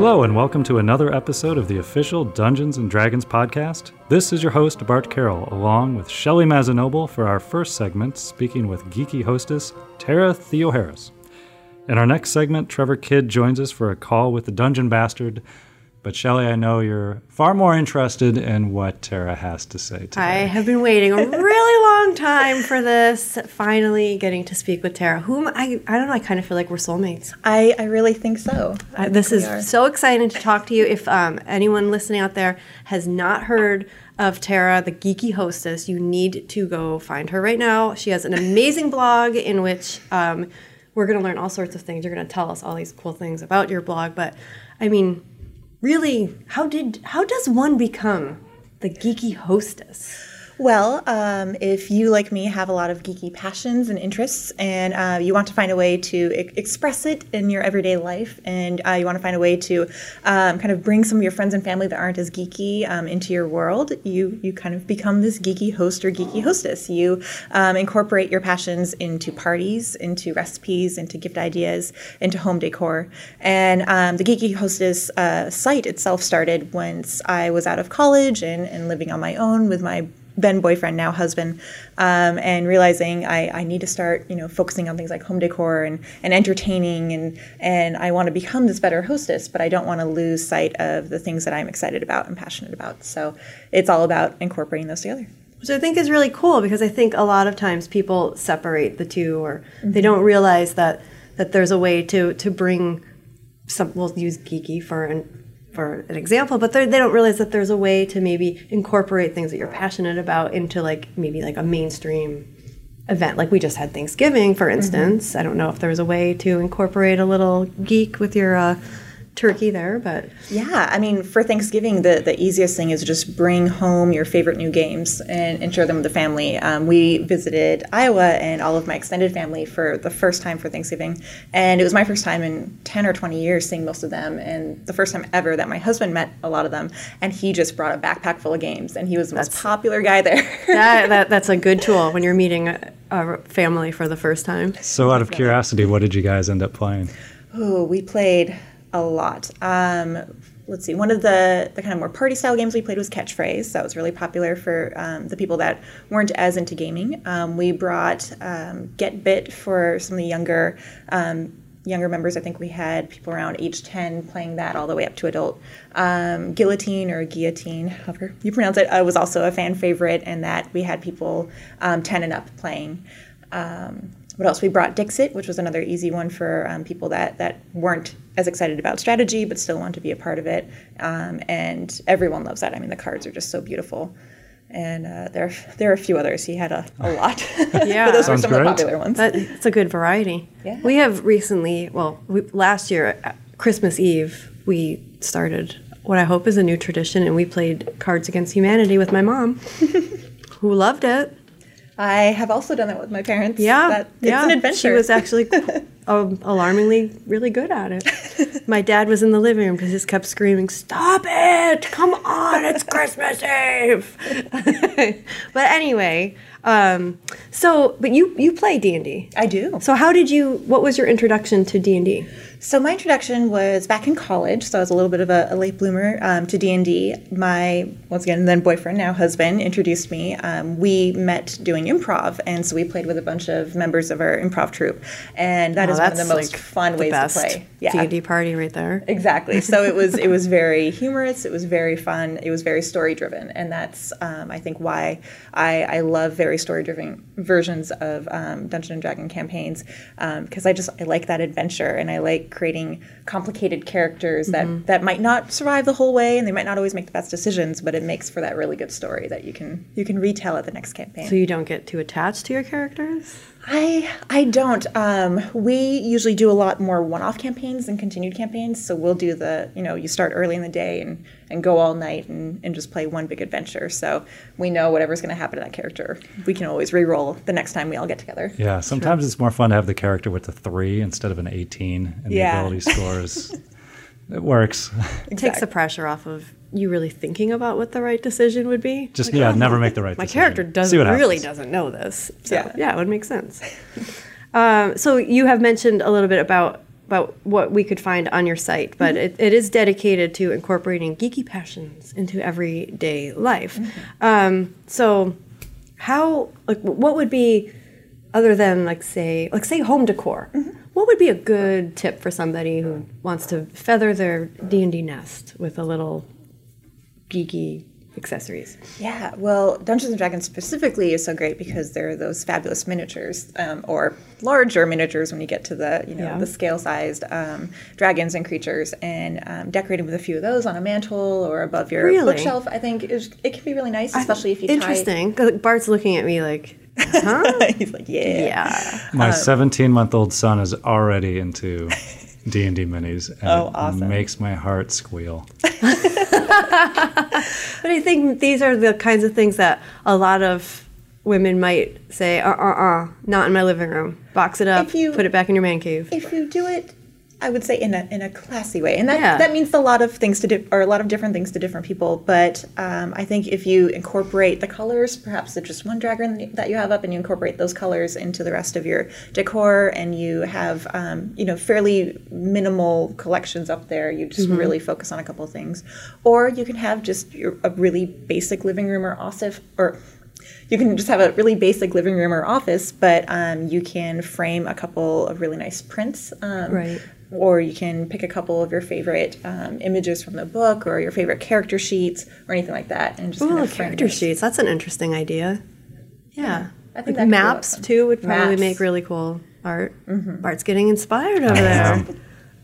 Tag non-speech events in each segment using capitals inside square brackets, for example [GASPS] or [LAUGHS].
Hello, and welcome to another episode of the official Dungeons and Dragons podcast. This is your host, Bart Carroll, along with Shelly Mazzanoble for our first segment, speaking with geeky hostess Tara Theoharis. In our next segment, Trevor Kidd joins us for a call with the Dungeon Bastard. But Shelley, I know you're far more interested in what Tara has to say today. I have been waiting a [LAUGHS] time for this. Finally, getting to speak with Tara, whom I I don't know. I kind of feel like we're soulmates. I, I really think so. Uh, this is so exciting to talk to you. If um, anyone listening out there has not heard of Tara, the geeky hostess, you need to go find her right now. She has an amazing blog in which um, we're going to learn all sorts of things. You're going to tell us all these cool things about your blog. But I mean, really, how did how does one become the geeky hostess? Well, um, if you, like me, have a lot of geeky passions and interests, and uh, you want to find a way to e- express it in your everyday life, and uh, you want to find a way to um, kind of bring some of your friends and family that aren't as geeky um, into your world, you you kind of become this geeky host or geeky hostess. You um, incorporate your passions into parties, into recipes, into gift ideas, into home decor. And um, the Geeky Hostess uh, site itself started once I was out of college and, and living on my own with my then boyfriend, now husband, um, and realizing I, I need to start, you know, focusing on things like home decor and, and entertaining, and and I want to become this better hostess, but I don't want to lose sight of the things that I'm excited about and passionate about. So it's all about incorporating those together. Which I think is really cool because I think a lot of times people separate the two or they don't realize that that there's a way to to bring some we'll use geeky for an for an example, but they're- don't realize that there's a way to maybe incorporate things that you're passionate about into like maybe like a mainstream event. Like we just had Thanksgiving, for instance. I don't know if there's a way to incorporate a little geek with your uh, turkey there, but Yeah, I mean, for Thanksgiving, the, the easiest thing is just bring home your favorite new games and, and share them with the family. Um, we visited Iowa and all of my extended family for the first time for Thanksgiving. And it was my first time in 10 or 20 years seeing most of them, and the first time ever that my husband met a lot of them. And he just brought a backpack full of games, and he was the most popular guy there. that, that [LAUGHS] that's a good tool when you're meeting a, a family for the first time. so, out of curiosity, what did you guys end up playing? Oh, we played a lot. Um, let's see. One of the, the kind of more party style games we played was Catchphrase. That was really popular for um, the people that weren't as into gaming. Um, we brought um, Get Bit for some of the younger um, younger members. I think we had people around age 10 playing that all the way up to adult. Um, Guillotine or Guillotine, however you pronounce it, uh, was also a fan favorite, and that we had people um, 10 and up playing. Um, what else? We brought Dixit, which was another easy one for um, people that, that weren't as excited about strategy but still want to be a part of it. Um, and everyone loves that. I mean, the cards are just so beautiful. And uh, there, [LAUGHS] there are a few others. He had a, a [SIGHS] lot. [LAUGHS] Yeah. but those were Sounds some of the popular ones. That, it's a good variety. Yeah. We have recently, well, we, last year, uh, Christmas Eve, we started what I hope is a new tradition, and we played Cards Against Humanity with my mom, [LAUGHS] who loved it. I have also done that with my parents. Yeah, that, it's yeah. an adventure. She was actually [LAUGHS] um, alarmingly really good at it. My dad was in the living room because he just kept screaming, "Stop it! Come on, it's Christmas Eve!" [LAUGHS] but anyway, um, so but you you play D and D. I do. So how did you? What was your introduction to D and D? So my introduction was back in college. So I was a little bit of a, a late bloomer um, to D and D. My once again then boyfriend, now husband, introduced me. Um, we met doing improv, and so we played with a bunch of members of our improv troupe, and that is one of the most fun ways to play. D and D party right there. Exactly. So it was it was [LAUGHS] very humorous. It was very fun. It was very story driven, and that's um, I think why I, I love very story driven versions of um, Dungeon and Dragon campaigns because I just I like that adventure and I like creating complicated characters that mm-hmm. that might not survive the whole way and they might not always make the best decisions, but it makes for that really good story that you can you can retell at the next campaign. So you don't get too attached to your characters. I I don't. Um, we usually do a lot more one-off campaigns than continued campaigns. So we'll do the you know you start early in the day and, and go all night and, and just play one big adventure. So we know whatever's going to happen to that character. We can always re-roll the next time we all get together. Yeah, sometimes it's more fun to have the character with a three instead of an 18, and Yeah. the ability scores. [LAUGHS] it works. It takes the pressure off of you really thinking about what the right decision would be. Just yeah, never make the right. Decision. My decision. character doesn't what really doesn't know this. So Yeah. yeah, it would make sense. [LAUGHS] um, so you have mentioned a little bit about about what we could find on your site, but it, it is dedicated to incorporating geeky passions into everyday life. Um, so, how like what would be other than like say like say home decor? What would be a good tip for somebody who wants to feather their D and D nest with a little geeky accessories? Yeah, well, Dungeons and Dragons specifically is so great because there are those fabulous miniatures, um, or larger miniatures when you get to the you know Yeah. the scale sized um, dragons and creatures, and um, decorating with a few of those on a mantle or above your Really? bookshelf. I think is, it can be really nice, especially if you Interesting. 'cause Bart's looking at me like, [LAUGHS] huh? He's like, yeah, yeah. My 17 month old son is already into [LAUGHS] D and D minis, and Oh, it awesome. makes my heart squeal. [LAUGHS] But I think these are the kinds of things that a lot of women might say, uh uh uh, not in my living room. Box it up, you- put it back in your man cave. if you do it i would say in a, in a classy way. And that, Yeah. that means a lot of things to di- or a lot of different things to different people. But um, i think if you incorporate the colors perhaps it's just one dragon that you have up and you incorporate those colors into the rest of your decor and you have um, you know fairly minimal collections up there you just really focus on a couple of things. Or you can have just your, a really basic living room or office or you can just have a really basic living room or office, but um, you can frame a couple of really nice prints. Um, Right. Or you can pick a couple of your favorite um, images from the book or your favorite character sheets or anything like that and just kind of character those. sheets. That's an interesting idea. Yeah. I think Like that could be a lot of maps, fun. too, would probably Maps. make really cool art. Bart's getting inspired over there.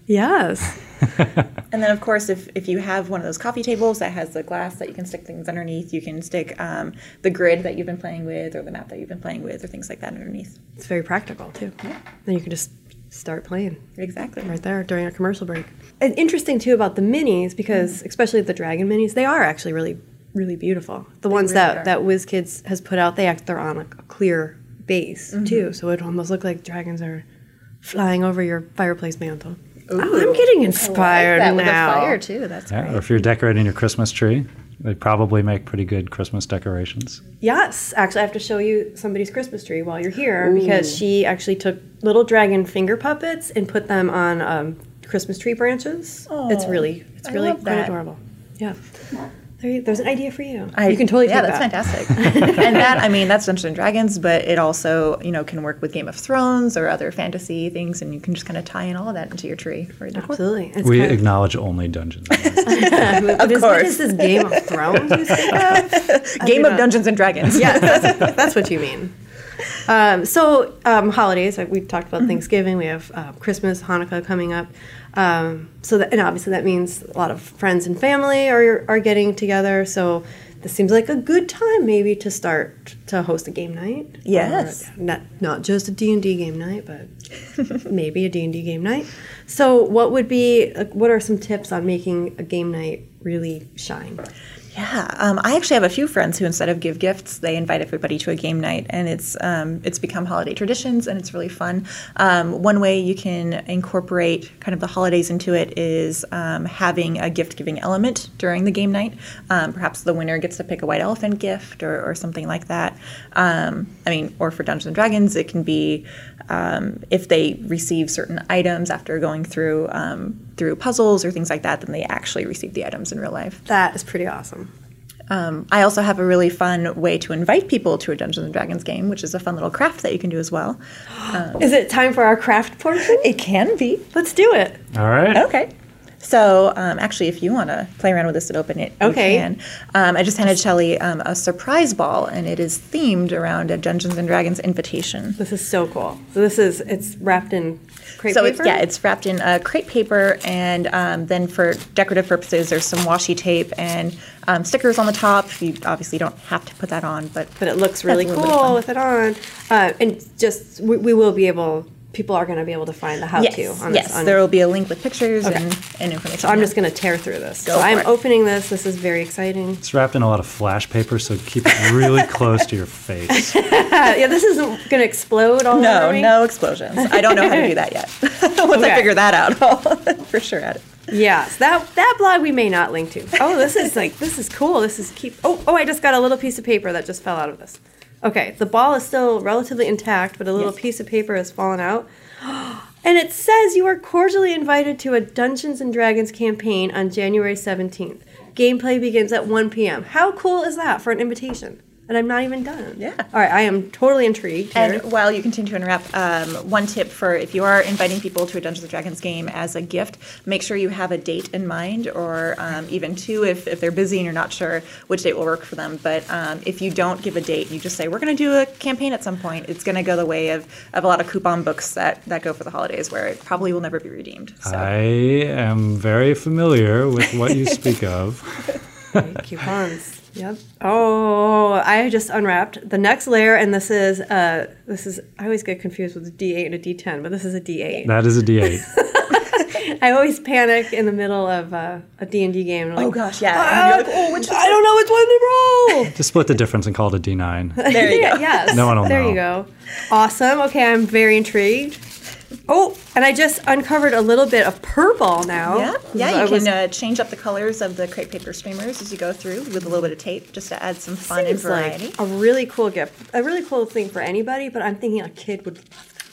Yes. [LAUGHS] And then, of course, if, if you have one of those coffee tables that has the glass that you can stick things underneath, you can stick um, the grid that you've been playing with or the map that you've been playing with or things like that underneath. It's very practical, too. Then you can just start playing. Exactly. right there during a commercial break. And interesting too about the minis because especially the dragon minis, they are actually really really beautiful. The ones really that are. that WizKids has put out, they act they're on a, a clear base too, so it almost look like dragons are flying over your fireplace mantle. Oh, I'm getting inspired that now. with the fire too. That's Yeah, great. or if you're decorating your Christmas tree, they probably make pretty good Christmas decorations. Yes, actually, I have to show you somebody's Christmas tree while you're here because she actually took little dragon finger puppets and put them on um, Christmas tree branches. it's really, it's I really quite that. adorable. Yeah, there you, there's an idea for you. I- you can totally yeah, take that's that. fantastic. [LAUGHS] and that I mean that's Dungeons and Dragons, but it also you know can work with Game of Thrones or other fantasy things, and you can just kind of tie in all of that into your tree for decor. Absolutely, it's We kind of, acknowledge only dungeons. but [LAUGHS] is, what course. is this Game of Thrones you speak of? [LAUGHS] Game of not- Dungeons and Dragons. yeah, that's, that's what you mean. Um, so um, holidays, like we've talked about Thanksgiving, we have uh, Christmas, Hanukkah coming up. Um, so that, and obviously that means a lot of friends and family are are getting together. So this seems like a good time maybe to start to host a game night. Yes. Not not just a D and D game night, but [LAUGHS] maybe a D and D game night. So what would be what are some tips on making a game night really shine? Yeah, um, I actually have a few friends who, instead of give gifts, they invite everybody to a game night, and it's um, it's become holiday traditions, and it's really fun. Um, one way you can incorporate kind of the holidays into it is um, having a gift giving element during the game night. Um, perhaps the winner gets to pick a white elephant gift or, or something like that. Um, I mean, or for Dungeons and Dragons, it can be um, if they receive certain items after going through um, through puzzles or things like that, then they actually receive the items in real life. That is pretty awesome. Um, I also have a really fun way to invite people to a Dungeons and Dragons game, which is a fun little craft that you can do as well. [GASPS] Is it time for our craft portion? It can be. Let's do it. All right. Okay. So, um, actually, if you want to play around with this and open it, Okay. you can. Um, I just handed Shelly um, a surprise ball, and it is themed around a Dungeons and Dragons invitation. This is so cool. So this is it's wrapped in crepe So paper. it's yeah, it's wrapped in uh, crepe paper, and um, then for decorative purposes, there's some washi tape and um, stickers on the top. You obviously don't have to put that on, but but it looks really That's a little bit of cool with it on. Uh, and just we, we will be able. People are going to be able to find the how yes, to on yes, this. On there will be a link with pictures Okay. and, and information. so I'm just going to tear through this. Go so for I'm it. opening this. This is very exciting. It's wrapped in a lot of flash paper, so keep it really [LAUGHS] close to your face. [LAUGHS] Yeah, this isn't going to explode all No, over me. no explosions. I don't know how to do that yet. [LAUGHS] Once Okay. I figure that out, I'll for sure add it. Yes, that that blog we may not link to. Oh, this is like this is cool. This is keep. Oh, oh, I just got a little piece of paper that just fell out of this. Okay, the ball is still relatively intact, but a little Yes. piece of paper has fallen out. [GASPS] And it says you are cordially invited to a Dungeons and Dragons campaign on January 17th. Gameplay begins at 1 p.m. How cool is that for an invitation? And I'm not even done. Yeah. All right, I am totally intrigued. Here. And while you continue to unwrap, um, one tip for if you are inviting people to a Dungeons and Dragons game as a gift, make sure you have a date in mind, or um, even two if, if they're busy and you're not sure which date will work for them. But um, if you don't give a date, you just say we're going to do a campaign at some point. It's going to go the way of, of a lot of coupon books that, that go for the holidays, where it probably will never be redeemed. So I am very familiar with what you speak of. [LAUGHS] coupons. Yep. Oh, I just unwrapped the next layer, and this is uh, this is I always get confused with a D8 and a D10, but this is a D8. That is a D8. [LAUGHS] I always panic in the middle of uh, a D and D game. and I'm oh gosh, yeah. "Ah, I don't know which one to roll. [LAUGHS] Just split the difference and call it a D9. There you [LAUGHS] go. yes. No one will There know. you go. Awesome. Okay, I'm very intrigued. Oh, and I just uncovered a little bit of purple now. Yeah, yeah. I You was- can uh, change up the colors of the crepe paper streamers as you go through with a little bit of tape, just to add some fun and Seems variety. like a really cool gift, a really cool thing for anybody. But I'm thinking a kid would.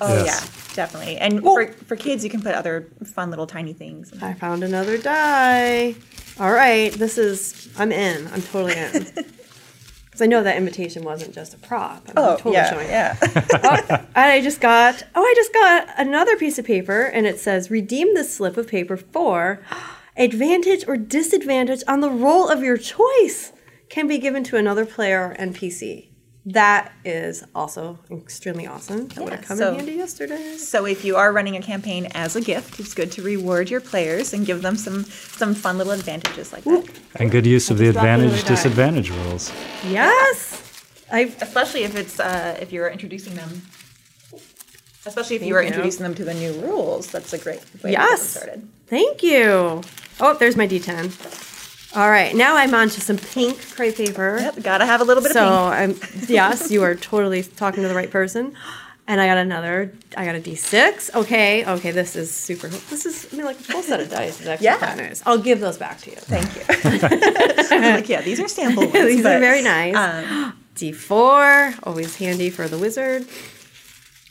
oh Yes. yeah, definitely. And for, for kids, you can put other fun little tiny things. I found another die. All right, this is. I'm in. I'm totally in. [LAUGHS] Because I know that invitation wasn't just a prop. I'm Oh totally yeah, showing. yeah. oh, I just got oh, I just got another piece of paper, and it says redeem this slip of paper for advantage or disadvantage on the roll of your choice can be given to another player or NPC. That is also extremely awesome. That would have come so- in handy yesterday. So if you are running a campaign as a gift, it's good to reward your players and give them some some fun little advantages like that. And good use of the just dropped another advantage die. disadvantage rules. Yes, I Especially if it's uh, if you're introducing them. Especially if you are you. introducing them to the new rules, that's a great way Yes. to get them started. Thank you. Oh, there's my D10. All right, now I'm on to some pink crepe paper. Yep, gotta have a little bit So of pink. So I'm yes, you are totally talking to the right person. And I got another. I got a D6. Okay, okay, this is super. This is I mean like a full set of dice is actually Yeah. quite nice. I'll give those back to you. Thank you. [LAUGHS] like, yeah, these are sample [LAUGHS] ones. These are very nice. um, D4, always handy for the wizard.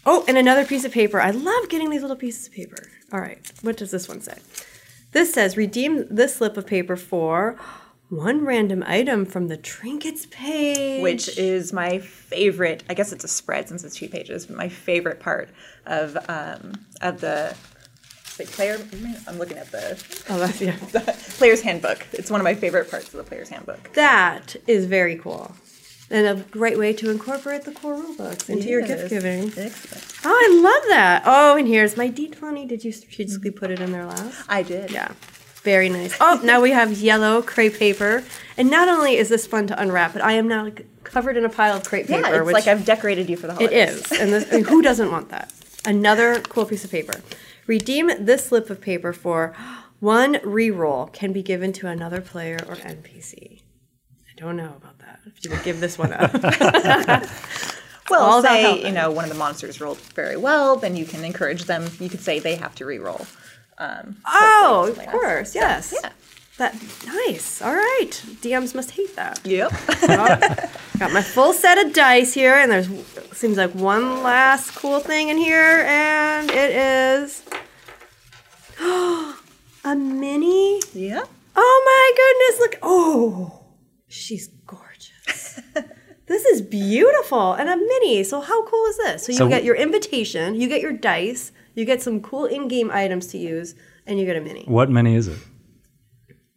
Oh, and another piece of paper. I love getting these little pieces of paper. All right, what does this one say? This says redeem this slip of paper for one random item from the trinkets page. which is my favorite. I guess it's a spread since it's two pages, but my favorite part of um, of the player. I'm looking at the, oh, that's yeah. [LAUGHS] the player's handbook. It's one of my favorite parts of the player's handbook. That is very cool. And a great way to incorporate the core rulebooks into your gift giving. Excellent. Oh, I love that. Oh, and here's my D20. Did you strategically put it in there last? I did. Yeah. Very nice. Oh, now we have yellow crepe paper. And not only is this fun to unwrap, but I am now covered in a pile of crepe Yeah, paper. it's like I've decorated you for the it holidays. is. And, this, and who doesn't want that? Another cool piece of paper. Redeem this slip of paper for one reroll can be given to another player or NPC. I don't know about that. If you would give this one up. [LAUGHS] Well, All say you know one of the monsters rolled very well, then you can encourage them. You could say they have to re-roll. Um, oh, of course. Yes. yeah. That nice. All right. DMs must hate that. Yep. [LAUGHS] Got my full set of dice here, and there's seems like one last cool thing in here, and it is [GASPS] a mini. yeah. Oh my goodness! Look. Oh, she's gorgeous. [LAUGHS] this is beautiful, and a mini. So how cool is this? So you So- get your invitation, you get your dice, you get some cool in-game items to use, and you get a mini. What mini is it?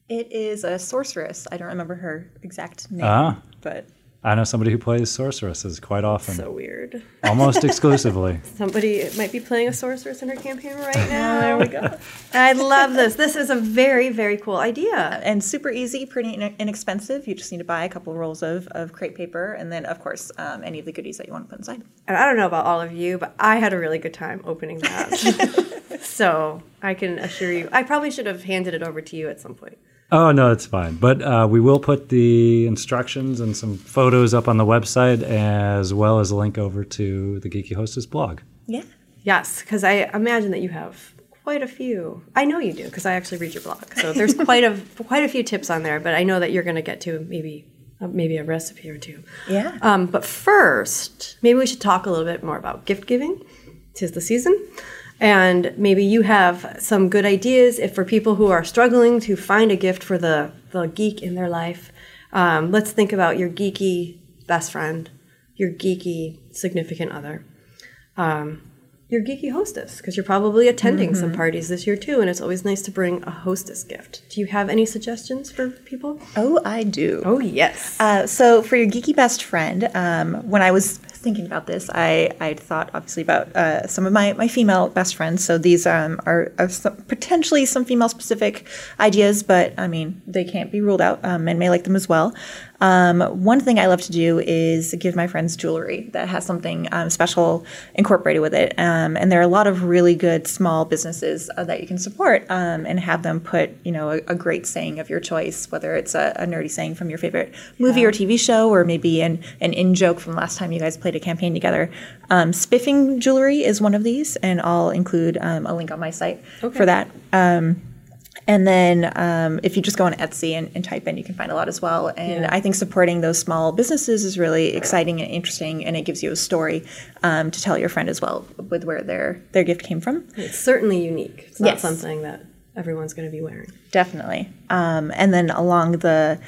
It is a sorceress. I don't remember her exact name, Ah. but I know somebody who plays sorceresses quite often, So weird. [LAUGHS] almost exclusively. Somebody might be playing a sorceress in her campaign right [LAUGHS] now. there we go. I love this. This is a very, very cool idea. and super easy, pretty in- inexpensive. You just need to buy a couple rolls of, of crepe paper, and then of course um, any of the goodies that you want to put inside. And I don't know about all of you, but I had a really good time opening that. [LAUGHS] so I can assure you, I probably should have handed it over to you at some point. Oh no, it's fine. But uh, we will put the instructions and some photos up on the website, as well as a link over to the Geeky Hostess blog. Yeah. Yes, because I imagine that you have quite a few. I know you do because I actually read your blog. So there's [LAUGHS] quite a quite a few tips on there. But I know that you're going to get to maybe uh, maybe a recipe or two. Yeah. Um, but first, maybe we should talk a little bit more about gift giving. Tis the season. And maybe you have some good ideas if for people who are struggling to find a gift for the, the geek in their life. Um, let's think about your geeky best friend, your geeky significant other, um, your geeky hostess, because you're probably attending some parties this year too, and it's always nice to bring a hostess gift. Do you have any suggestions for people? Oh, I do. Oh, yes. Uh, so for your geeky best friend, um, when I was thinking about this, I I'd thought obviously about uh, some of my, my female best friends. So these um, are, are some, potentially some female specific ideas, but I mean they can't be ruled out. Um, men may like them as well. Um, one thing I love to do is give my friends jewelry that has something um, special incorporated with it. Um, and there are a lot of really good small businesses uh, that you can support um, and have them put, you know, a, a great saying of your choice, whether it's a, a nerdy saying from your favorite movie or TV show, or maybe an, an in joke from last time you guys played a campaign together. Um, spiffing jewelry is one of these, and I'll include um, a link on my site for that. Um, and then um, if you just go on Etsy and, and type in, you can find a lot as well. And Yeah. I think supporting those small businesses is really exciting and interesting, and it gives you a story um, to tell your friend as well with where their their gift came from. It's certainly unique. It's not Yes. something that everyone's going to be wearing. Definitely. Um, and then along the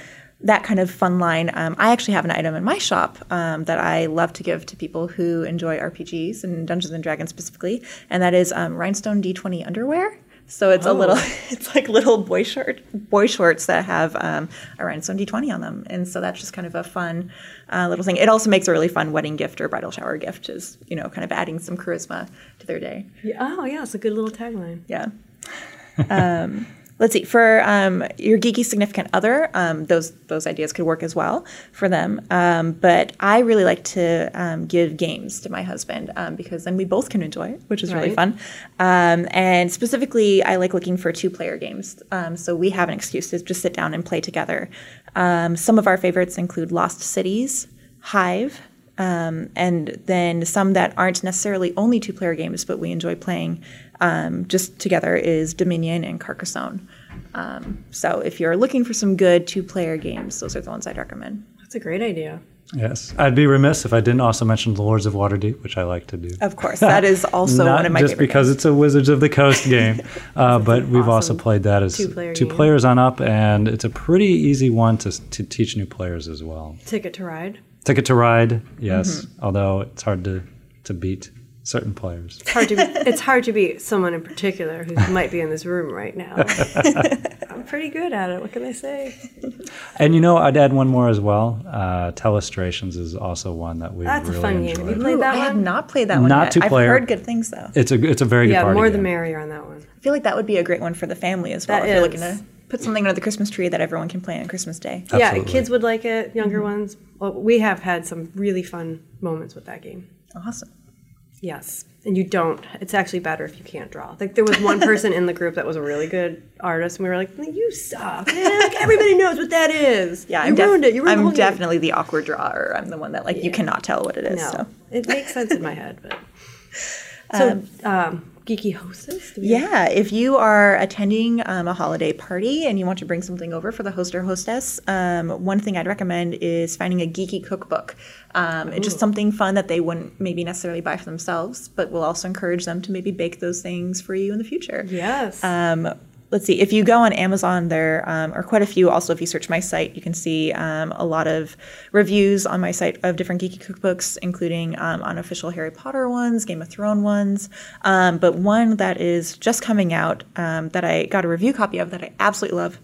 that kind of fun line, um, I actually have an item in my shop um, that I love to give to people who enjoy RPGs and Dungeons and Dragons specifically, and that is um, rhinestone D20 underwear. So it's a little, [LAUGHS] it's like little boy short, boy shorts that have um, a rhinestone D20 on them, and so that's just kind of a fun uh, little thing. It also makes a really fun wedding gift or bridal shower gift, is you know, kind of adding some charisma to their day. Yeah. Oh, yeah. It's a good little tagline. Yeah. [LAUGHS] let's see. For um, your geeky significant other, um, those those ideas could work as well for them. Um, but I really like to um, give games to my husband um, because then we both can enjoy it, which is really fun. Um, and specifically, I like looking for two player games. Um, so we have an excuse to just sit down and play together. Um, some of our favorites include Lost Cities, Hive. Um, and then some that aren't necessarily only two player games, but we enjoy playing um, just together is Dominion and Carcassonne. Um, so if you're looking for some good two player games, those are the ones I'd recommend. That's a great idea. Yes. I'd be remiss if I didn't also mention the Lords of Waterdeep, which I like to do. Of course, that is [LAUGHS] also one of my just because games. it's a Wizards of the Coast [LAUGHS] game, uh, but we've also played that as two-player two players on up, and it's a pretty easy one to, to teach new players as well. Ticket to Ride. Ticket to Ride, yes, Mm-hmm. although it's hard to, to beat certain players. It's hard to be, it's hard to beat someone in particular who might be in this room right now. [LAUGHS] I'm pretty good at it. What can I say? And you know, I'd add one more as well. Uh, Telestrations is also one that we That's a really fun game. enjoyed. Have you played Ooh, one? I have not played that one Not yet. two-player. I've heard good things though. It's a it's a very good Yeah, party more the game. merrier on that one. I feel like that would be a great one for the family as well. That if you're looking to put something under the Christmas tree that everyone can play on Christmas Day. Absolutely. Yeah, kids would like it. Younger ones. Well, we have had some really fun moments with that game. Awesome. Yes, and you don't. It's actually better if you can't draw. Like there was one person in the group that was a really good artist, and we were like, "You suck! Man. Like [LAUGHS] everybody knows what that is. Yeah, you I'm, def- ruined it. You ruined the I'm game." definitely the awkward drawer. I'm the one that like you cannot tell what it is. No, So. it makes sense in my head, but [LAUGHS] so um, geeky hostess. We have- Yeah, if you are attending um, a holiday party and you want to bring something over for the host or hostess, um, one thing I'd recommend is finding a geeky cookbook. Um, it's just something fun that they wouldn't maybe necessarily buy for themselves, but will also encourage them to maybe bake those things for you in the future. Yes. Um, let's see, if you go on Amazon, there um, are quite a few. Also, if you search my site, you can see um, a lot of reviews on my site of different geeky cookbooks, including um, unofficial Harry Potter ones, Game of Thrones ones. Um, but one that is just coming out um, that I got a review copy of that I absolutely love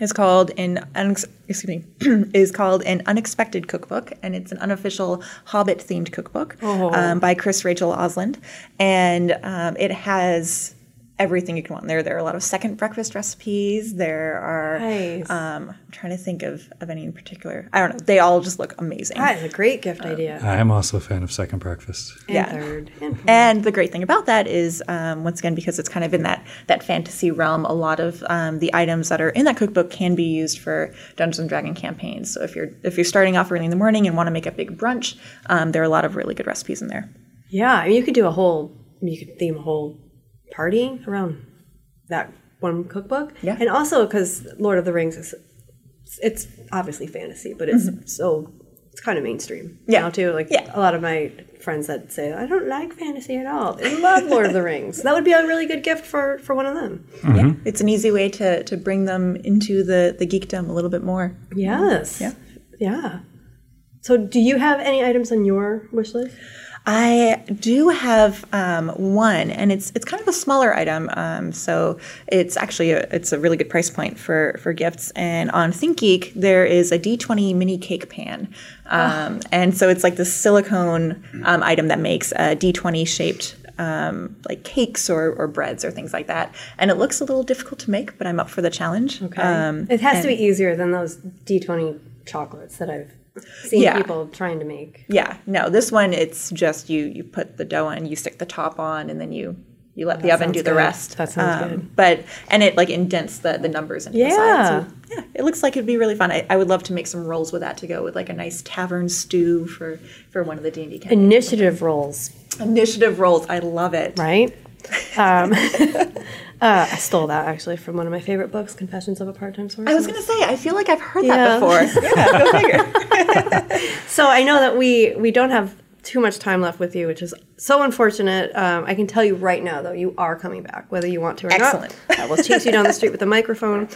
is called an unex- excuse me [CLEARS THROAT] is called an unexpected cookbook and it's an unofficial hobbit themed cookbook um, by chris rachael oseland and um, it has everything you can want there there are a lot of second breakfast recipes there are Nice. um, i'm trying to think of, of any in particular i don't know they all just look amazing that is a great gift idea. I am also a fan of Second Breakfast. and yeah. third. [LAUGHS] And fourth. And the great thing about that is, um, once again, because it's kind of in that that fantasy realm, a lot of um, the items that are in that cookbook can be used for Dungeons and Dragon campaigns. So if you're if you're starting off early in the morning and want to make a big brunch, um, there are a lot of really good recipes in there. yeah, I mean, you could do a whole. You could theme a whole party around that one cookbook. Yeah. And also because Lord of the Rings is, it's obviously fantasy, but it's Mm-hmm. so it's kind of mainstream Yeah. now too. Like Yeah. a lot of my friends that say I don't like fantasy at all. They [LAUGHS] love Lord of the Rings. That would be a really good gift for for one of them. Yeah, it's an easy way to to bring them into the the geekdom a little bit more. Yes. Yeah. Yeah. So, do you have any items on your wish list? I do have um, one, and it's it's kind of a smaller item. Um, so it's actually a, it's a really good price point for for gifts. And on ThinkGeek, there is a D20 mini cake pan, um, and so it's like this silicone um, item that makes a D20 shaped. Um, like cakes or, or breads or things like that, and it looks a little difficult to make, but I'm up for the challenge. Okay. Um, it has to be easier than those D20 chocolates that I've seen Yeah. people trying to make. Yeah, no, this one it's just you you put the dough in, you stick the top on, and then you you let the oven do the good. rest. That sounds good. But and it like indents the the numbers into the Yeah. side. So yeah, it looks like it'd be really fun. I, I would love to make some rolls with that to go with like a nice tavern stew for for one of the D and D Initiative rolls, initiative rolls. I love it. right? [LAUGHS] Um, [LAUGHS] uh, I stole that actually from one of my favorite books, Confessions of a Part-Time Sorcerer. I was gonna say I feel like I've heard Yeah. that before. [LAUGHS] yeah, go figure. [LAUGHS] [LAUGHS] So I know that we we don't have too much time left with you, which is so unfortunate. Um, I can tell you right now, though, you are coming back, whether you want to or Excellent. not. I will chase you down the street with a microphone.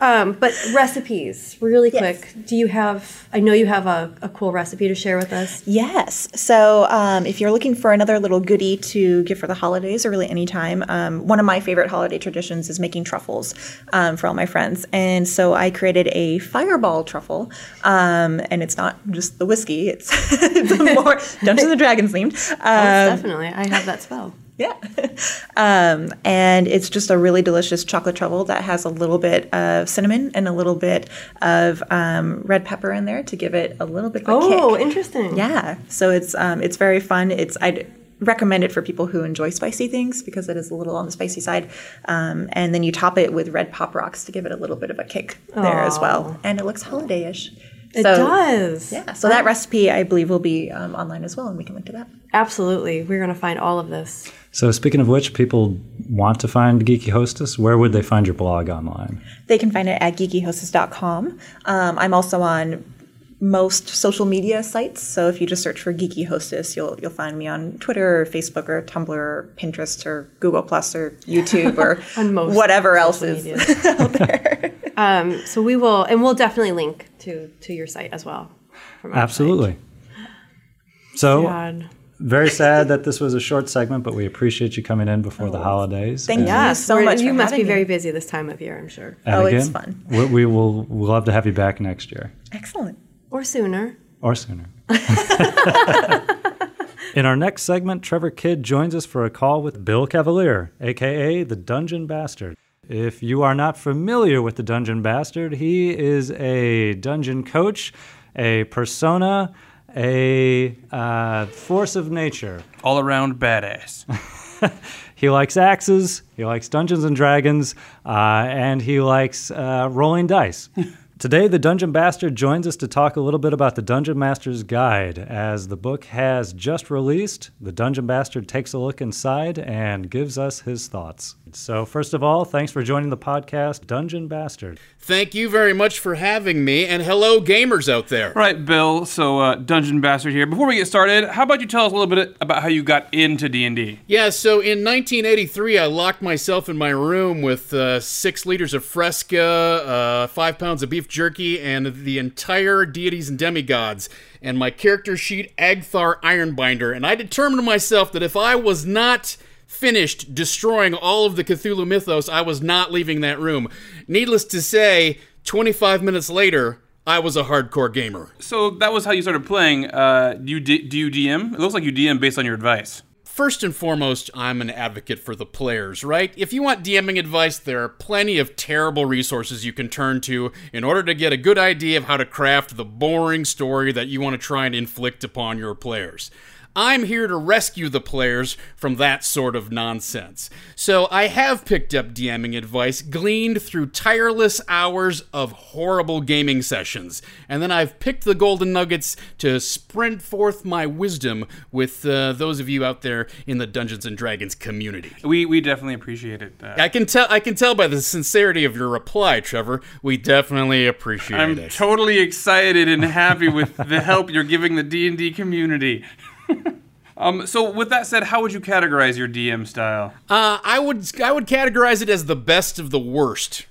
Um, but recipes, really Yes. quick. Do you have? I know you have a, a cool recipe to share with us. Yes. So um, if you're looking for another little goodie to give for the holidays or really any time, um, one of my favorite holiday traditions is making truffles um, for all my friends. And so I created a fireball truffle. Um, and it's not just the whiskey, it's, [LAUGHS] it's more [LAUGHS] Dungeons and Dragons themed. Um, Definitely, I have that spell. [LAUGHS] yeah. um, and it's just a really delicious chocolate truffle that has a little bit of cinnamon and a little bit of um, red pepper in there to give it a little bit of a Oh, kick. interesting. Yeah, so it's um, it's very fun. It's I'd recommend it for people who enjoy spicy things because it is a little on the spicy side. Um, and then you top it with red pop rocks to give it a little bit of a kick there as well, and it looks holiday-ish. It So- does. Yeah, so that recipe I believe will be um, online as well, and we can link to that. Absolutely. We're going to find all of this. So, speaking of which, people want to find Geeky Hostess. Where would they find your blog online? They can find it at geekyhostess.com. Um, I'm also on most social media sites. So if you just search for Geeky Hostess, you'll you'll find me on Twitter or Facebook or Tumblr or Pinterest or Google Plus or YouTube or [LAUGHS] whatever else is [LAUGHS] out there. [LAUGHS] Um, so we will, and we'll definitely link to to your site as well. from our Absolutely. So, site. God. very sad that this was a short segment, but we appreciate you coming in before the holidays. Thank you Yes, so much. You for must be having very me. busy this time of year, I'm sure, And Oh, again, it's fun. We, we will we'll love to have you back next year excellent. Or sooner. or sooner. [LAUGHS] In our next segment, Trevor Kidd joins us for a call with Bill Cavalier, aka the Dungeon Bastard. If you are not familiar with the Dungeon Bastard, he is a dungeon coach, a persona, a uh, force of nature. all around badass. [LAUGHS] He likes axes, he likes Dungeons and Dragons, uh, and he likes uh, rolling dice. [LAUGHS] Today, the Dungeon Bastard joins us to talk a little bit about the Dungeon Master's Guide. As the book has just released, the Dungeon Bastard takes a look inside and gives us his thoughts. So, first of all, thanks for joining the podcast, Dungeon Bastard. Thank you very much for having me, and hello, gamers out there. Right, Bill. So, uh, Dungeon Bastard here. Before we get started, how about you tell us a little bit about how you got into D and D? Yeah, so in 1983, I locked myself in my room with uh, six liters of Fresca, uh, five pounds of beef jerky, and the entire deities and demigods, and my character sheet, Agthar Ironbinder. And I determined to myself that if I was not finished destroying all of the Cthulhu mythos, I was not leaving that room. Needless to say, 25 minutes later, I was a hardcore gamer. So that was how you started playing. Uh, do you D- do you DM? It looks like you DM based on your advice. First and foremost, I'm an advocate for the players, right? If you want DMing advice, there are plenty of terrible resources you can turn to in order to get a good idea of how to craft the boring story that you want to try and inflict upon your players. I'm here to rescue the players from that sort of nonsense. So I have picked up DMing advice gleaned through tireless hours of horrible gaming sessions. And then I've picked the golden nuggets to sprint forth my wisdom with uh, those of you out there in the Dungeons and Dragons community. We we definitely appreciate it. Uh, I can tell I can tell by the sincerity of your reply, Trevor. We definitely appreciate it. I'm totally excited and happy with the help you're giving the D and D community. [LAUGHS] [LAUGHS] um, so with that said, how would you categorize your DM style? Uh, I would I would categorize it as the best of the worst.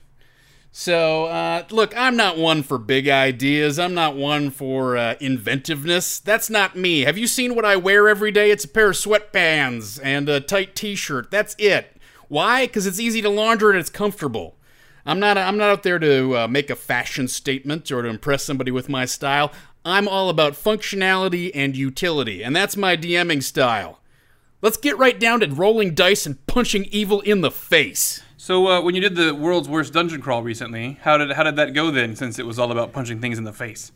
So, uh, look, I'm not one for big ideas. I'm not one for uh, inventiveness. That's not me. Have you seen what I wear every day? It's a pair of sweatpants and a tight T-shirt. That's it. Why? Because it's easy to launder and it's comfortable. I'm not. I'm not out there to uh, make a fashion statement or to impress somebody with my style. I'm all about functionality and utility, and that's my DMing style. Let's get right down to rolling dice and punching evil in the face. So uh, when you did the world's worst dungeon crawl recently, how did how did that go then? Since it was all about punching things in the face.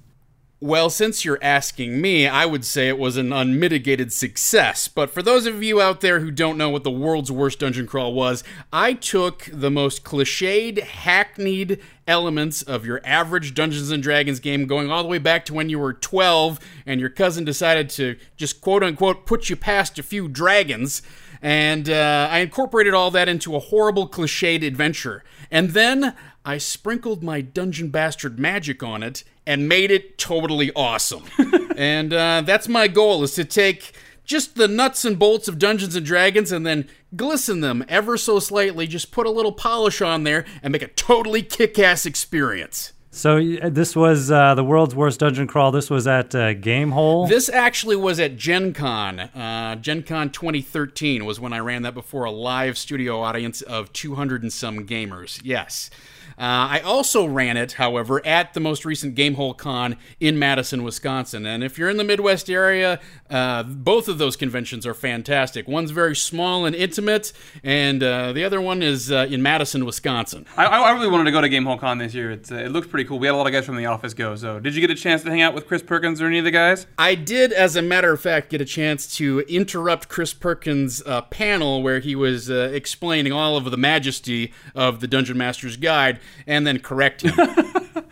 Well, since you're asking me, I would say it was an unmitigated success. But for those of you out there who don't know what the world's worst dungeon crawl was, I took the most cliched, hackneyed elements of your average Dungeons and Dragons game, going all the way back to when you were 12 and your cousin decided to just quote unquote put you past a few dragons. And uh, I incorporated all that into a horrible, cliched adventure. And then I sprinkled my Dungeon Bastard magic on it and made it totally awesome. [LAUGHS] and uh, that's my goal: is to take just the nuts and bolts of Dungeons and Dragons and then glisten them ever so slightly. Just put a little polish on there and make a totally kick-ass experience. So this was uh, the world's worst dungeon crawl. This was at uh, Gamehole. This actually was at Gen Con. Uh, Gen Con 2013 was when I ran that before a live studio audience of 200 and some gamers. Yes. Uh, I also ran it, however, at the most recent Gamehole Con in Madison, Wisconsin. And if you're in the Midwest area, uh, both of those conventions are fantastic. One's very small and intimate, and uh, the other one is uh, in Madison, Wisconsin. I, I really wanted to go to Game Hole Con this year. It's, uh, it looked pretty cool. We had a lot of guys from the office go. So did you get a chance to hang out with Chris Perkins or any of the guys? I did, as a matter of fact, get a chance to interrupt Chris Perkins' uh, panel where he was uh, explaining all of the majesty of the Dungeon Master's Guide and then correct him. [LAUGHS]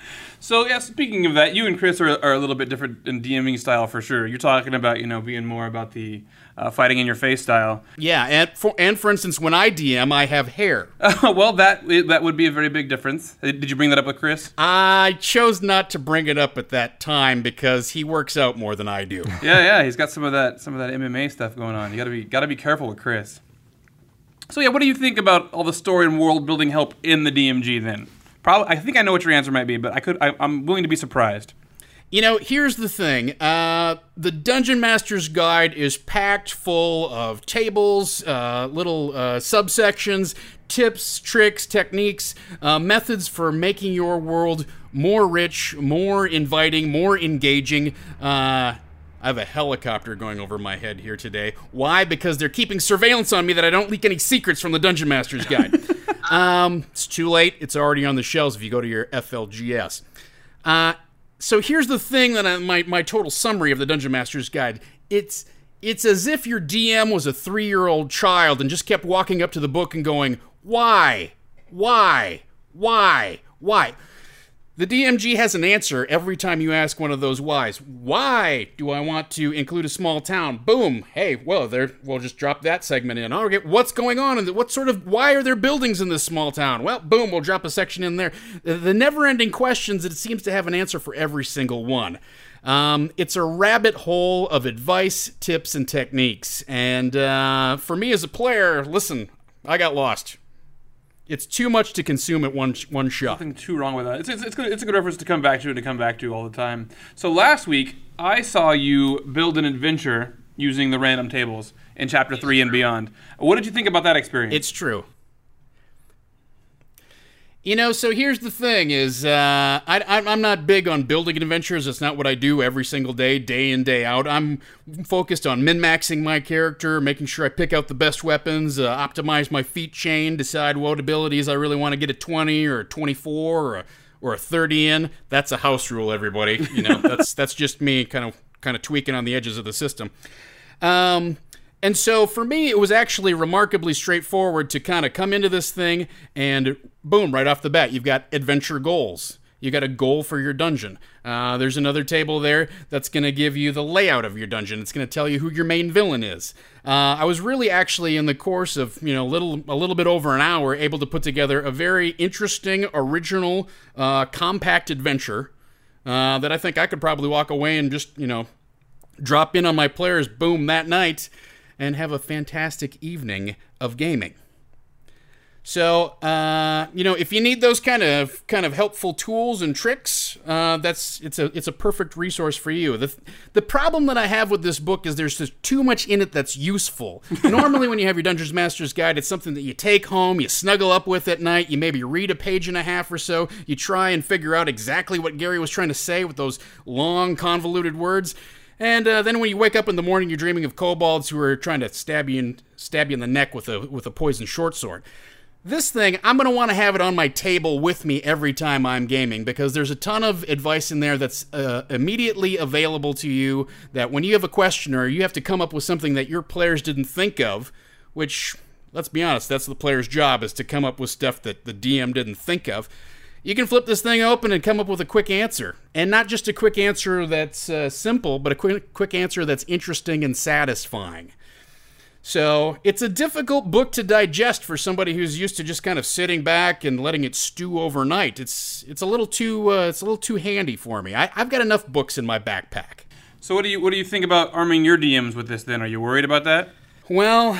So yeah, speaking of that, you and Chris are, are a little bit different in DMing style for sure. You're talking about you know being more about the uh, fighting in your face style. yeah, and for, and for instance, when I DM, I have hair. [LAUGHS] well, that that would be a very big difference. Uh, Did you bring that up with Chris? I chose not to bring it up at that time because he works out more than I do. [LAUGHS] yeah, yeah, he's got some of that some of that MMA stuff going on. You gotta be gotta be careful with Chris. So yeah, what do you think about all the story and world building help in the DMG then? Probably, I think I know what your answer might be, but I could I, I'm willing to be surprised. You know, here's the thing. Uh, the Dungeon Master's Guide is packed full of tables, uh, little uh, subsections, tips, tricks, techniques, uh, methods for making your world more rich, more inviting, more engaging. Uh, I have a helicopter going over my head here today. Why? Because they're keeping surveillance on me that I don't leak any secrets from the Dungeon Master's Guide. [LAUGHS] um, it's too late. It's already on the shelves if you go to your FLGS. Uh, so here's the thing that I, my my total summary of the Dungeon Master's Guide. It's it's as if your DM was a three year old child and just kept walking up to the book and going, "Why, why, why, why." The DMG has an answer every time you ask one of those whys. Why do I want to include a small town? Boom. Hey, well, there. We'll just drop that segment in. Okay, what's going on? And what sort of? Why are there buildings in this small town? Well, boom. We'll drop a section in there. The, never-ending questions. That it seems to have an answer for every single one. Um, it's a rabbit hole of advice, tips, and techniques. And uh, for me as a player, listen, I got lost. It's too much to consume at one one shot. Nothing too wrong with that. It's, it's, it's, good, it's a good reference to come back to and to come back to all the time. So last week, I saw you build an adventure using the random tables in chapter three and beyond. What did you think about that experience? It's true. You know, so here's the thing: is uh, I, I'm I'm not big on building adventures. It's not what I do every single day, day in day out. I'm focused on min maxing my character, making sure I pick out the best weapons, uh, optimize my feat chain, decide what abilities I really want to get a 20 or a 24 or a, or a 30 in. That's a house rule, everybody. You know, [LAUGHS] that's that's just me kind of kind of tweaking on the edges of the system. Um, and so for me, it was actually remarkably straightforward to kind of come into this thing and boom, right off the bat, you've got adventure goals. You got a goal for your dungeon. Uh, there's another table there that's going to give you the layout of your dungeon. It's going to tell you who your main villain is. Uh, I was really actually in the course of you know little a little bit over an hour able to put together a very interesting, original, uh, compact adventure uh, that I think I could probably walk away and just you know drop in on my players, boom, that night, and have a fantastic evening of gaming. So, uh, you know, if you need those kind of kind of helpful tools and tricks, uh, that's it's a it's a perfect resource for you. the The problem that I have with this book is there's just too much in it that's useful. [LAUGHS] Normally, when you have your Dungeons Master's Guide, it's something that you take home, you snuggle up with at night, you maybe read a page and a half or so, you try and figure out exactly what Gary was trying to say with those long, convoluted words. And uh, then when you wake up in the morning, you're dreaming of kobolds who are trying to stab you stab you in the neck with a with a poisoned short sword. This thing, I'm going to want to have it on my table with me every time I'm gaming because there's a ton of advice in there that's uh, immediately available to you. That when you have a question or you have to come up with something that your players didn't think of, which, let's be honest, that's the player's job is to come up with stuff that the DM didn't think of. You can flip this thing open and come up with a quick answer. And not just a quick answer that's uh, simple, but a quick, quick answer that's interesting and satisfying. So it's a difficult book to digest for somebody who's used to just kind of sitting back and letting it stew overnight. It's it's a little too uh, it's a little too handy for me. I, I've got enough books in my backpack. So what do you what do you think about arming your DMs with this? Then are you worried about that? Well,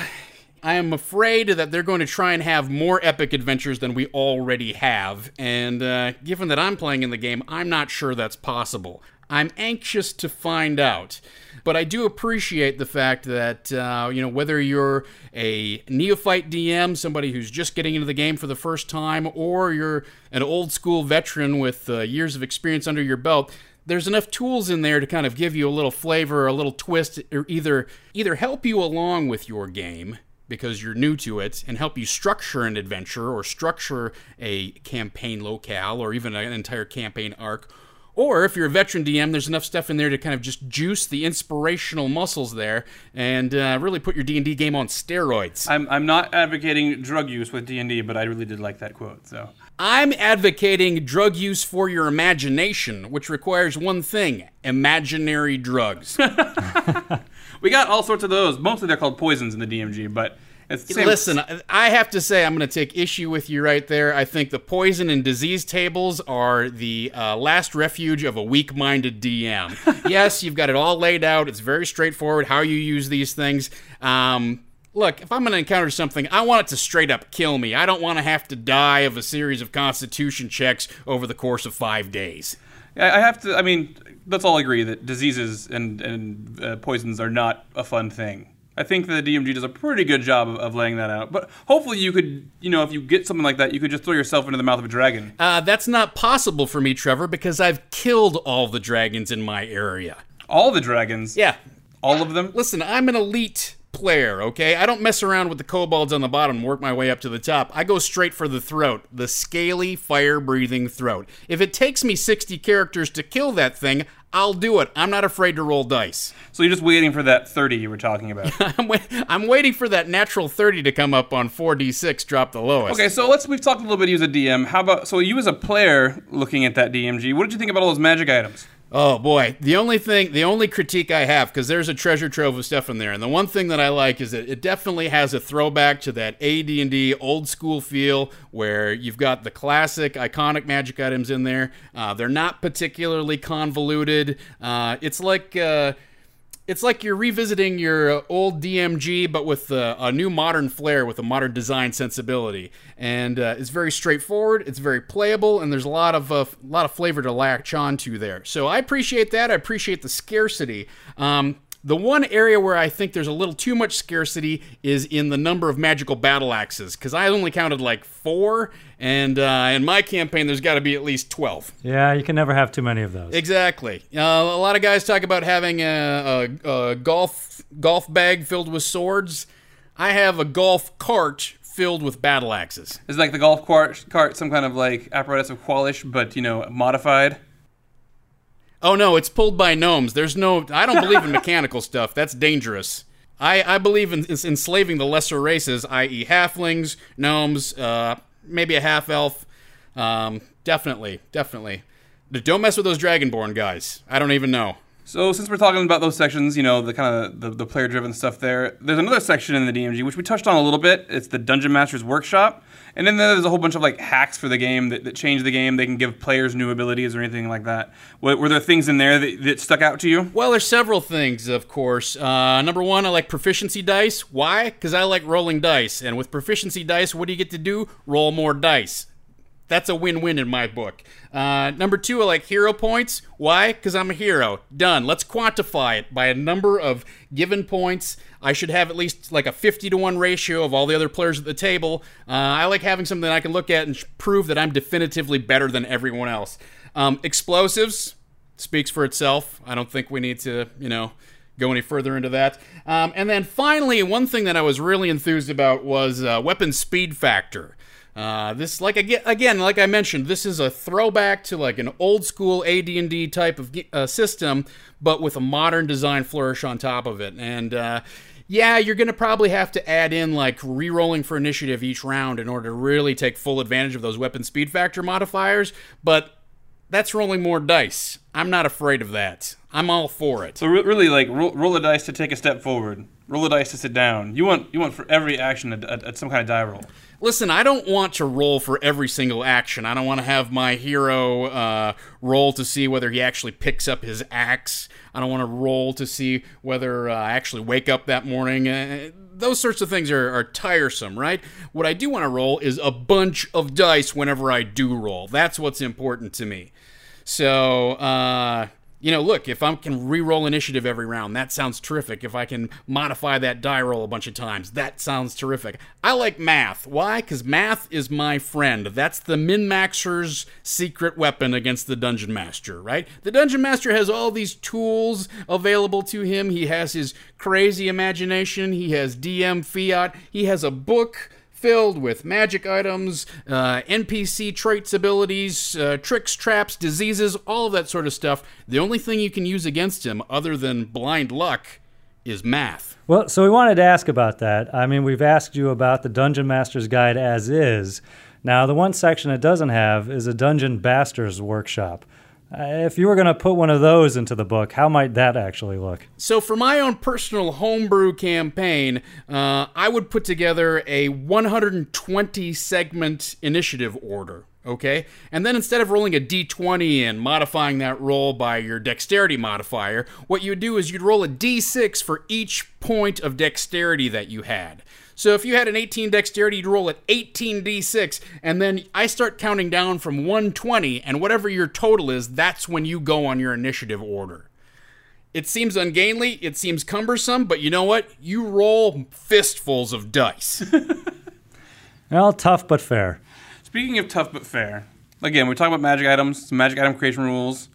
I am afraid that they're going to try and have more epic adventures than we already have, and uh, given that I'm playing in the game, I'm not sure that's possible. I'm anxious to find out. But I do appreciate the fact that, uh, you know, whether you're a neophyte DM, somebody who's just getting into the game for the first time, or you're an old school veteran with uh, years of experience under your belt, there's enough tools in there to kind of give you a little flavor, a little twist, or either either help you along with your game because you're new to it and help you structure an adventure or structure a campaign locale or even an entire campaign arc or if you're a veteran DM, there's enough stuff in there to kind of just juice the inspirational muscles there and uh, really put your D&D game on steroids. I'm, I'm not advocating drug use with D&D, but I really did like that quote. So I'm advocating drug use for your imagination, which requires one thing: imaginary drugs. [LAUGHS] we got all sorts of those. Mostly they're called poisons in the DMG, but Listen, I have to say, I'm going to take issue with you right there. I think the poison and disease tables are the uh, last refuge of a weak minded DM. [LAUGHS] yes, you've got it all laid out, it's very straightforward how you use these things. Um, look, if I'm going to encounter something, I want it to straight up kill me. I don't want to have to die of a series of constitution checks over the course of five days. I have to, I mean, let's all agree that diseases and, and uh, poisons are not a fun thing. I think the DMG does a pretty good job of, of, laying that out. But hopefully, you could, you know, if you get something like that, you could just throw yourself into the mouth of a dragon. Uh, that's not possible for me, Trevor, because I've killed all the dragons in my area. All the dragons? Yeah. All of them? Listen, I'm an elite player, okay? I don't mess around with the kobolds on the bottom and work my way up to the top. I go straight for the throat, the scaly, fire breathing throat. If it takes me 60 characters to kill that thing, I'll do it. I'm not afraid to roll dice. So you're just waiting for that 30 you were talking about. [LAUGHS] I'm, I'm, waiting for that natural 30 to come up on 4d6, drop the lowest. Okay, so let's we've talked a little bit you as a DM. How about so you as a player looking at that DMG, what did you think about all those magic items? Oh boy, the only thing, the only critique I have, because there's a treasure trove of stuff in there, and the one thing that I like is that it definitely has a throwback to that AD&D old school feel, where you've got the classic, iconic magic items in there. Uh, they're not particularly convoluted. Uh, it's like. Uh, it's like you're revisiting your uh, old DMG, but with a, a, new modern flair, with a modern design sensibility, and uh, it's very straightforward. It's very playable, and there's a lot of uh, lot of flavor to latch onto there. So I appreciate that. I appreciate the scarcity. Um, the one area where I think there's a little too much scarcity is in the number of magical battle axes, because I only counted like four, and uh, in my campaign there's got to be at least 12. Yeah, you can never have too many of those. Exactly. Uh, a lot of guys talk about having a, a, a golf golf bag filled with swords. I have a golf cart filled with battle axes. Is like the golf cart, cart some kind of like apparatus of Kwalish, but you know modified? Oh no, it's pulled by gnomes. There's no. I don't believe in [LAUGHS] mechanical stuff. That's dangerous. I, I believe in, in enslaving the lesser races, i.e., halflings, gnomes, uh, maybe a half elf. Um, definitely, definitely. Don't mess with those dragonborn guys. I don't even know. So since we're talking about those sections, you know, the kind of the, the player driven stuff there, there's another section in the DMG which we touched on a little bit. It's the Dungeon Master's Workshop. And then there's a whole bunch of like hacks for the game that, that change the game. They can give players new abilities or anything like that. Were, were there things in there that, that stuck out to you? Well, there's several things, of course. Uh, number one, I like proficiency dice. Why? Because I like rolling dice. And with proficiency dice, what do you get to do? Roll more dice. That's a win-win in my book. Uh, number two, I like hero points. Why? Because I'm a hero. Done. Let's quantify it by a number of given points. I should have at least like a 50 to 1 ratio of all the other players at the table. Uh, I like having something I can look at and prove that I'm definitively better than everyone else. Um, explosives speaks for itself. I don't think we need to, you know, go any further into that. Um, and then finally, one thing that I was really enthused about was uh, weapon speed factor. Uh, this, like again, like I mentioned, this is a throwback to like an old school AD&D type of uh, system, but with a modern design flourish on top of it. And uh, yeah, you're going to probably have to add in like re-rolling for initiative each round in order to really take full advantage of those weapon speed factor modifiers. But that's rolling more dice. I'm not afraid of that. I'm all for it. So re- really, like roll, roll a dice to take a step forward, roll a dice to sit down. You want you want for every action at some kind of die roll listen, I don't want to roll for every single action. I don't want to have my hero uh, roll to see whether he actually picks up his axe. I don't want to roll to see whether uh, I actually wake up that morning. Uh, those sorts of things are, are tiresome, right? What I do want to roll is a bunch of dice whenever I do roll. That's what's important to me. So, uh, you know, look, if I can re-roll initiative every round, that sounds terrific. If I can modify that die roll a bunch of times, that sounds terrific. I like math. Why? Because math is my friend. That's the min-maxer's secret weapon against the dungeon master, right? The dungeon master has all these tools available to him. He has his crazy imagination. He has DM fiat. He has a book filled with magic items, uh, NPC traits, abilities, uh, tricks, traps, diseases, all of that sort of stuff. The only thing you can use against him, other than blind luck, is math. Well, so we wanted to ask about that. I mean, we've asked you about the Dungeon Master's Guide as is. Now, the one section it doesn't have is a Dungeon Master's Workshop. Uh, if you were going to put one of those into the book, how might that actually look? So, for my own personal homebrew campaign, uh, I would put together a 120 segment initiative order. Okay? And then instead of rolling a d20 and modifying that roll by your dexterity modifier, what you'd do is you'd roll a d6 for each point of dexterity that you had. So if you had an 18 dexterity, you'd roll at 18d6, and then I start counting down from 120, and whatever your total is, that's when you go on your initiative order. It seems ungainly, it seems cumbersome, but you know what? You roll fistfuls of dice. [LAUGHS] well, tough but fair. Speaking of tough but fair, again, we're talking about magic items, some magic item creation rules.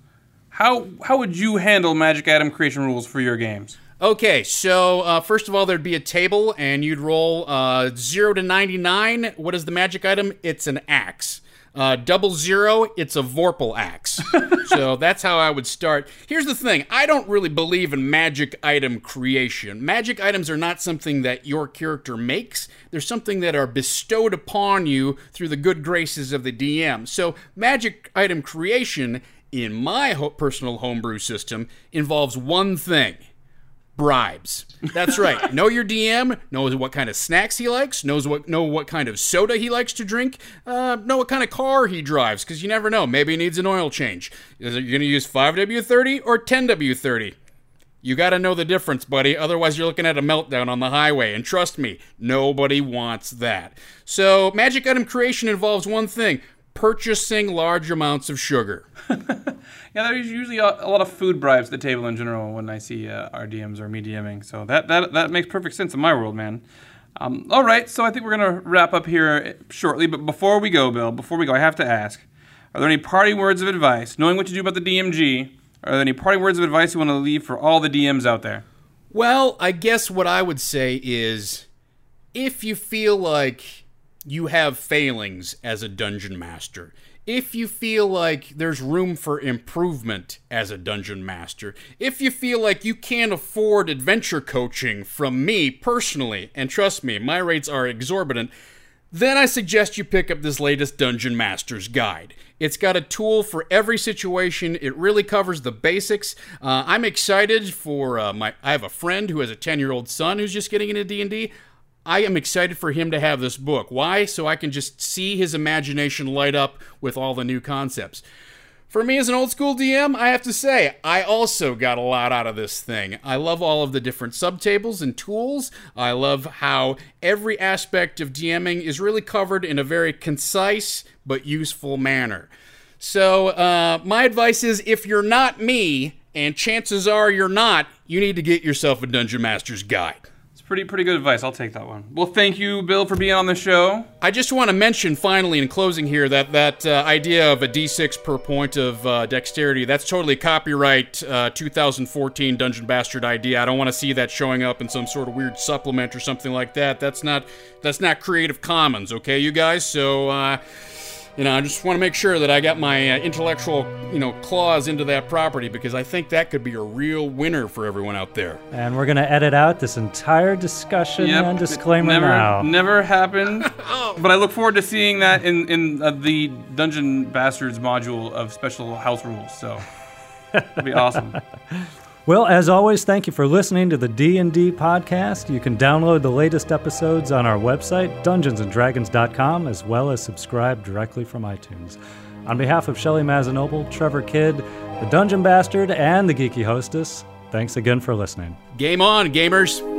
How how would you handle magic item creation rules for your games? Okay, so uh, first of all, there'd be a table, and you'd roll uh, 0 to 99. What is the magic item? It's an axe. Uh, double zero, it's a Vorpal axe. [LAUGHS] so that's how I would start. Here's the thing I don't really believe in magic item creation. Magic items are not something that your character makes, they're something that are bestowed upon you through the good graces of the DM. So magic item creation, in my ho- personal homebrew system, involves one thing bribes. That's right. [LAUGHS] know your DM. Knows what kind of snacks he likes. Knows what know what kind of soda he likes to drink. Uh, know what kind of car he drives because you never know. Maybe he needs an oil change. Is it, you're going to use 5W30 or 10W30? You got to know the difference, buddy. Otherwise, you're looking at a meltdown on the highway. And trust me, nobody wants that. So, magic item creation involves one thing purchasing large amounts of sugar. [LAUGHS] yeah, there's usually a, a, lot of food bribes at the table in general when I see uh, our DMs or me DMing. So that, that, that makes perfect sense in my world, man. Um, all right, so I think we're going to wrap up here shortly. But before we go, Bill, before we go, I have to ask Are there any parting words of advice, knowing what to do about the DMG? Are there any parting words of advice you want to leave for all the DMs out there? Well, I guess what I would say is if you feel like you have failings as a dungeon master, if you feel like there's room for improvement as a dungeon master, if you feel like you can't afford adventure coaching from me personally, and trust me, my rates are exorbitant, then I suggest you pick up this latest Dungeon Master's Guide. It's got a tool for every situation. It really covers the basics. Uh, I'm excited for uh, my. I have a friend who has a 10 year old son who's just getting into D&D. I am excited for him to have this book. Why? So I can just see his imagination light up with all the new concepts. For me as an old school DM, I have to say, I also got a lot out of this thing. I love all of the different subtables and tools. I love how every aspect of DMing is really covered in a very concise but useful manner. So, uh, my advice is if you're not me, and chances are you're not, you need to get yourself a Dungeon Master's Guide. Pretty pretty good advice. I'll take that one. Well, thank you, Bill, for being on the show. I just want to mention finally in closing here that that uh, idea of a d6 per point of uh, dexterity that's totally copyright uh, 2014 Dungeon Bastard idea. I don't want to see that showing up in some sort of weird supplement or something like that. That's not that's not Creative Commons, okay, you guys. So uh, you know, I just want to make sure that I got my uh, intellectual, you know, claws into that property because I think that could be a real winner for everyone out there. And we're going to edit out this entire discussion Yep, and it disclaimer never, now. Never happened. [LAUGHS] But I look forward to seeing that in in uh, the Dungeon Bastards module of special house rules. So it'll be awesome. [LAUGHS] Well, as always, thank you for listening to the D&D podcast. You can download the latest episodes on our website, dungeonsanddragons.com, as well as subscribe directly from iTunes. On behalf of Shelly Mazzanoble, Trevor Kidd, the Dungeon Bastard, and the Geeky Hostess, thanks again for listening. Game on, gamers!